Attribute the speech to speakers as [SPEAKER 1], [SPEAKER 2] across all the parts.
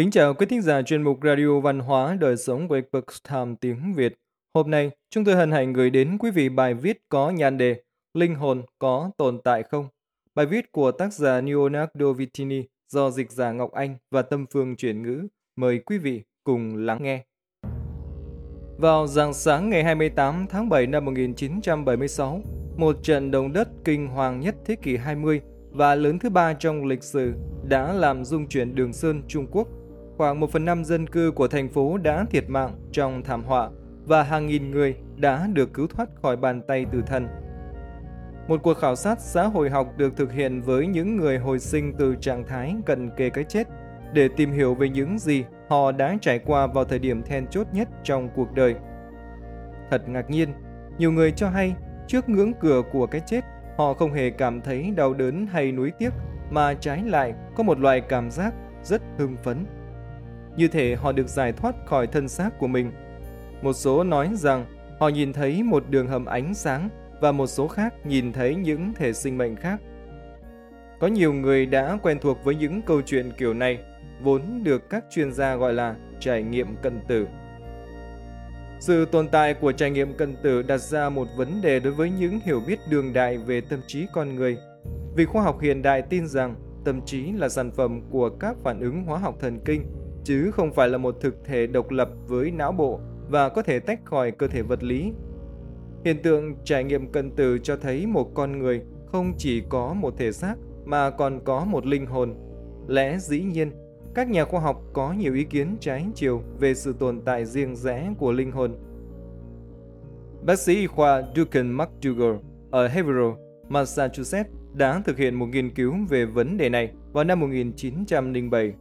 [SPEAKER 1] Kính chào quý thính giả chuyên mục Radio Văn hóa Đời sống của Epoch Time tiếng Việt. Hôm nay, chúng tôi hân hạnh gửi đến quý vị bài viết có nhan đề Linh hồn có tồn tại không? Bài viết của tác giả Leonardo Vitini do dịch giả Ngọc Anh và Tâm Phương chuyển ngữ. Mời quý vị cùng lắng nghe. Vào rạng sáng ngày 28 tháng 7 năm 1976, một trận động đất kinh hoàng nhất thế kỷ 20 và lớn thứ ba trong lịch sử đã làm rung chuyển Đường Sơn, Trung Quốc. Khoảng 1 phần 5 dân cư của thành phố đã thiệt mạng trong thảm họa và hàng nghìn người đã được cứu thoát khỏi bàn tay tử thần. Một cuộc khảo sát xã hội học được thực hiện với những người hồi sinh từ trạng thái cận kề cái chết để tìm hiểu về những gì họ đã trải qua vào thời điểm then chốt nhất trong cuộc đời. Thật ngạc nhiên, nhiều người cho hay trước ngưỡng cửa của cái chết, họ không hề cảm thấy đau đớn hay nuối tiếc, mà trái lại có một loại cảm giác rất hưng phấn. Như thể họ được giải thoát khỏi thân xác của mình. Một số nói rằng họ nhìn thấy một đường hầm ánh sáng và một số khác nhìn thấy những thể sinh mệnh khác. Có nhiều người đã quen thuộc với những câu chuyện kiểu này, vốn được các chuyên gia gọi là trải nghiệm cận tử. Sự tồn tại của trải nghiệm cận tử đặt ra một vấn đề đối với những hiểu biết đường đại về tâm trí con người. Vì khoa học hiện đại tin rằng tâm trí là sản phẩm của các phản ứng hóa học thần kinh, chứ không phải là một thực thể độc lập với não bộ và có thể tách khỏi cơ thể vật lý. Hiện tượng trải nghiệm cận tử cho thấy một con người không chỉ có một thể xác mà còn có một linh hồn. Lẽ dĩ nhiên, các nhà khoa học có nhiều ý kiến trái chiều về sự tồn tại riêng rẽ của linh hồn. Bác sĩ y khoa Duncan McDougall ở Haverhill, Massachusetts đã thực hiện một nghiên cứu về vấn đề này vào năm 1907.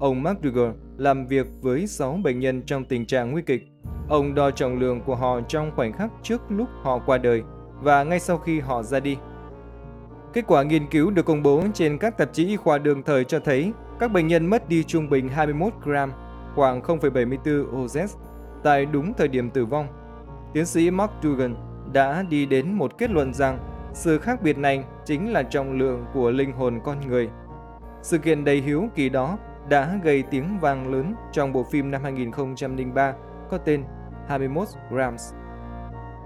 [SPEAKER 1] Ông McDougall làm việc với 6 bệnh nhân trong tình trạng nguy kịch. Ông đo trọng lượng của họ trong khoảnh khắc trước lúc họ qua đời và ngay sau khi họ ra đi. Kết quả nghiên cứu được công bố trên các tạp chí y khoa đương thời cho thấy các bệnh nhân mất đi trung bình 21 gram, khoảng 0,74 OZ, tại đúng thời điểm tử vong. Tiến sĩ Mark Dugan đã đi đến một kết luận rằng sự khác biệt này chính là trọng lượng của linh hồn con người. Sự kiện đầy hiếu kỳ đó đã gây tiếng vang lớn trong bộ phim năm 2003 có tên 21 grams.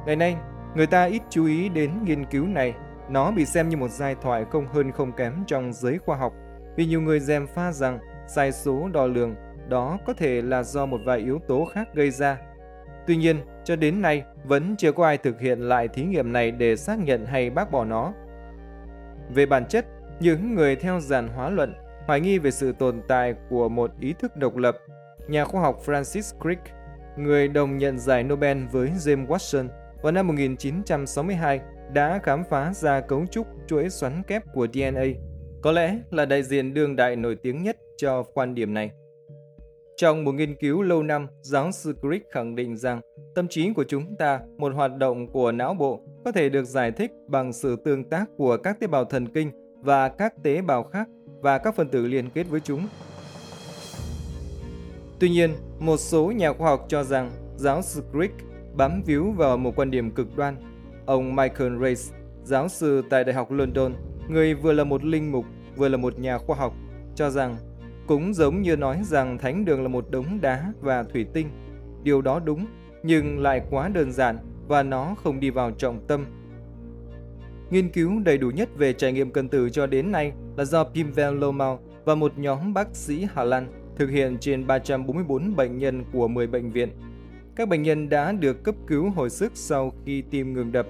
[SPEAKER 1] Ngày nay, người ta ít chú ý đến nghiên cứu này. Nó bị xem như một giai thoại không hơn không kém trong giới khoa học vì nhiều người dèm pha rằng sai số đo lường đó có thể là do một vài yếu tố khác gây ra. Tuy nhiên, cho đến nay vẫn chưa có ai thực hiện lại thí nghiệm này để xác nhận hay bác bỏ nó. Về bản chất, những người theo giàn hóa luận hoài nghi về sự tồn tại của một ý thức độc lập. Nhà khoa học Francis Crick, người đồng nhận giải Nobel với James Watson vào năm 1962, đã khám phá ra cấu trúc chuỗi xoắn kép của DNA có lẽ là đại diện đương đại nổi tiếng nhất cho quan điểm này. Trong một nghiên cứu lâu năm, giáo sư Crick khẳng định rằng tâm trí của chúng ta, một hoạt động của não bộ, có thể được giải thích bằng sự tương tác của các tế bào thần kinh và các tế bào khác và các phân tử liên kết với chúng. Tuy nhiên, một số nhà khoa học cho rằng giáo sư Crick bám víu vào một quan điểm cực đoan. Ông Michael Race, giáo sư tại Đại học London, người vừa là một linh mục, vừa là một nhà khoa học, cho rằng cũng giống như nói rằng thánh đường là một đống đá và thủy tinh. Điều đó đúng, nhưng lại quá đơn giản và nó không đi vào trọng tâm. Nghiên cứu đầy đủ nhất về trải nghiệm cân tử cho đến nay là do Pim Van Lomau và một nhóm bác sĩ Hà Lan thực hiện trên 344 bệnh nhân của 10 bệnh viện. Các bệnh nhân đã được cấp cứu hồi sức sau khi tim ngừng đập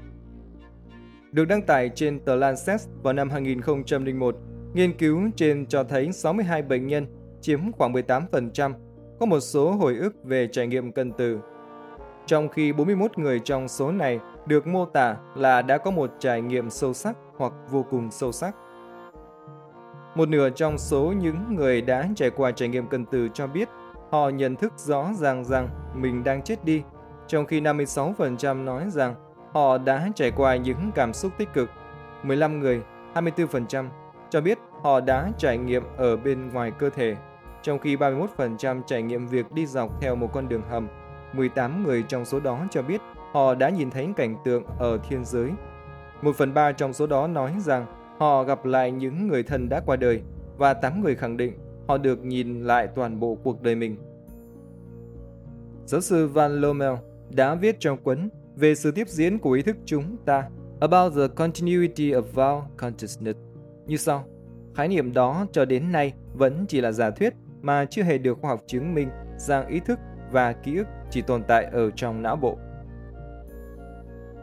[SPEAKER 1] được đăng tải trên tờ Lancet vào năm 2001. Nghiên cứu trên cho thấy 62 bệnh nhân, chiếm khoảng 18%, có một số hồi ức về trải nghiệm cân tử. Trong khi 41 người trong số này được mô tả là đã có một trải nghiệm sâu sắc hoặc vô cùng sâu sắc. Một nửa trong số những người đã trải qua trải nghiệm cân từ cho biết họ nhận thức rõ ràng rằng mình đang chết đi, trong khi 56% nói rằng Họ đã trải qua những cảm xúc tích cực. 15 người, 24% cho biết họ đã trải nghiệm ở bên ngoài cơ thể, trong khi 31% trải nghiệm việc đi dọc theo một con đường hầm. 18 người trong số đó cho biết họ đã nhìn thấy cảnh tượng ở thiên giới. một phần ba trong số đó nói rằng họ gặp lại những người thân đã qua đời và 8 người khẳng định họ được nhìn lại toàn bộ cuộc đời mình. Giáo sư Van Lommel đã viết trong cuốn về sự tiếp diễn của ý thức chúng ta, About the Continuity of Our Consciousness như sau. Khái niệm đó cho đến nay vẫn chỉ là giả thuyết mà chưa hề được khoa học chứng minh rằng ý thức và ký ức chỉ tồn tại ở trong não bộ.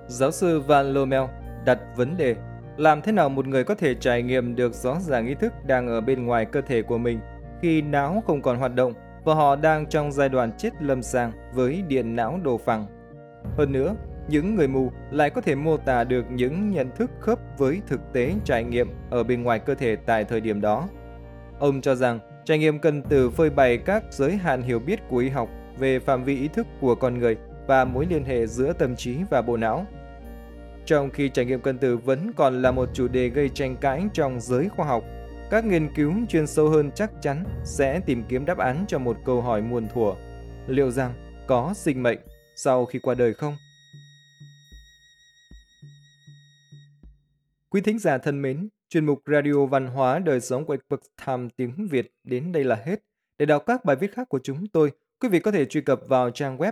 [SPEAKER 1] Giáo sư Van Lommel đặt vấn đề làm thế nào một người có thể trải nghiệm được rõ ràng ý thức đang ở bên ngoài cơ thể của mình khi não không còn hoạt động và họ đang trong giai đoạn chết lâm sàng với điện não đồ phẳng. Hơn nữa, những người mù lại có thể mô tả được những nhận thức khớp với thực tế trải nghiệm ở bên ngoài cơ thể tại thời điểm đó. Ông cho rằng trải nghiệm cần từ phơi bày các giới hạn hiểu biết của y học về phạm vi ý thức của con người và mối liên hệ giữa tâm trí và bộ não. Trong khi trải nghiệm cân từ vẫn còn là một chủ đề gây tranh cãi trong giới khoa học, các nghiên cứu chuyên sâu hơn chắc chắn sẽ tìm kiếm đáp án cho một câu hỏi muôn thuở. Liệu rằng có sinh mệnh sau khi qua đời không? Quý thính giả thân mến, chuyên mục Radio Văn hóa Đời sống của Epoch Time tiếng Việt đến đây là hết. Để đọc các bài viết khác của chúng tôi, quý vị có thể truy cập vào trang web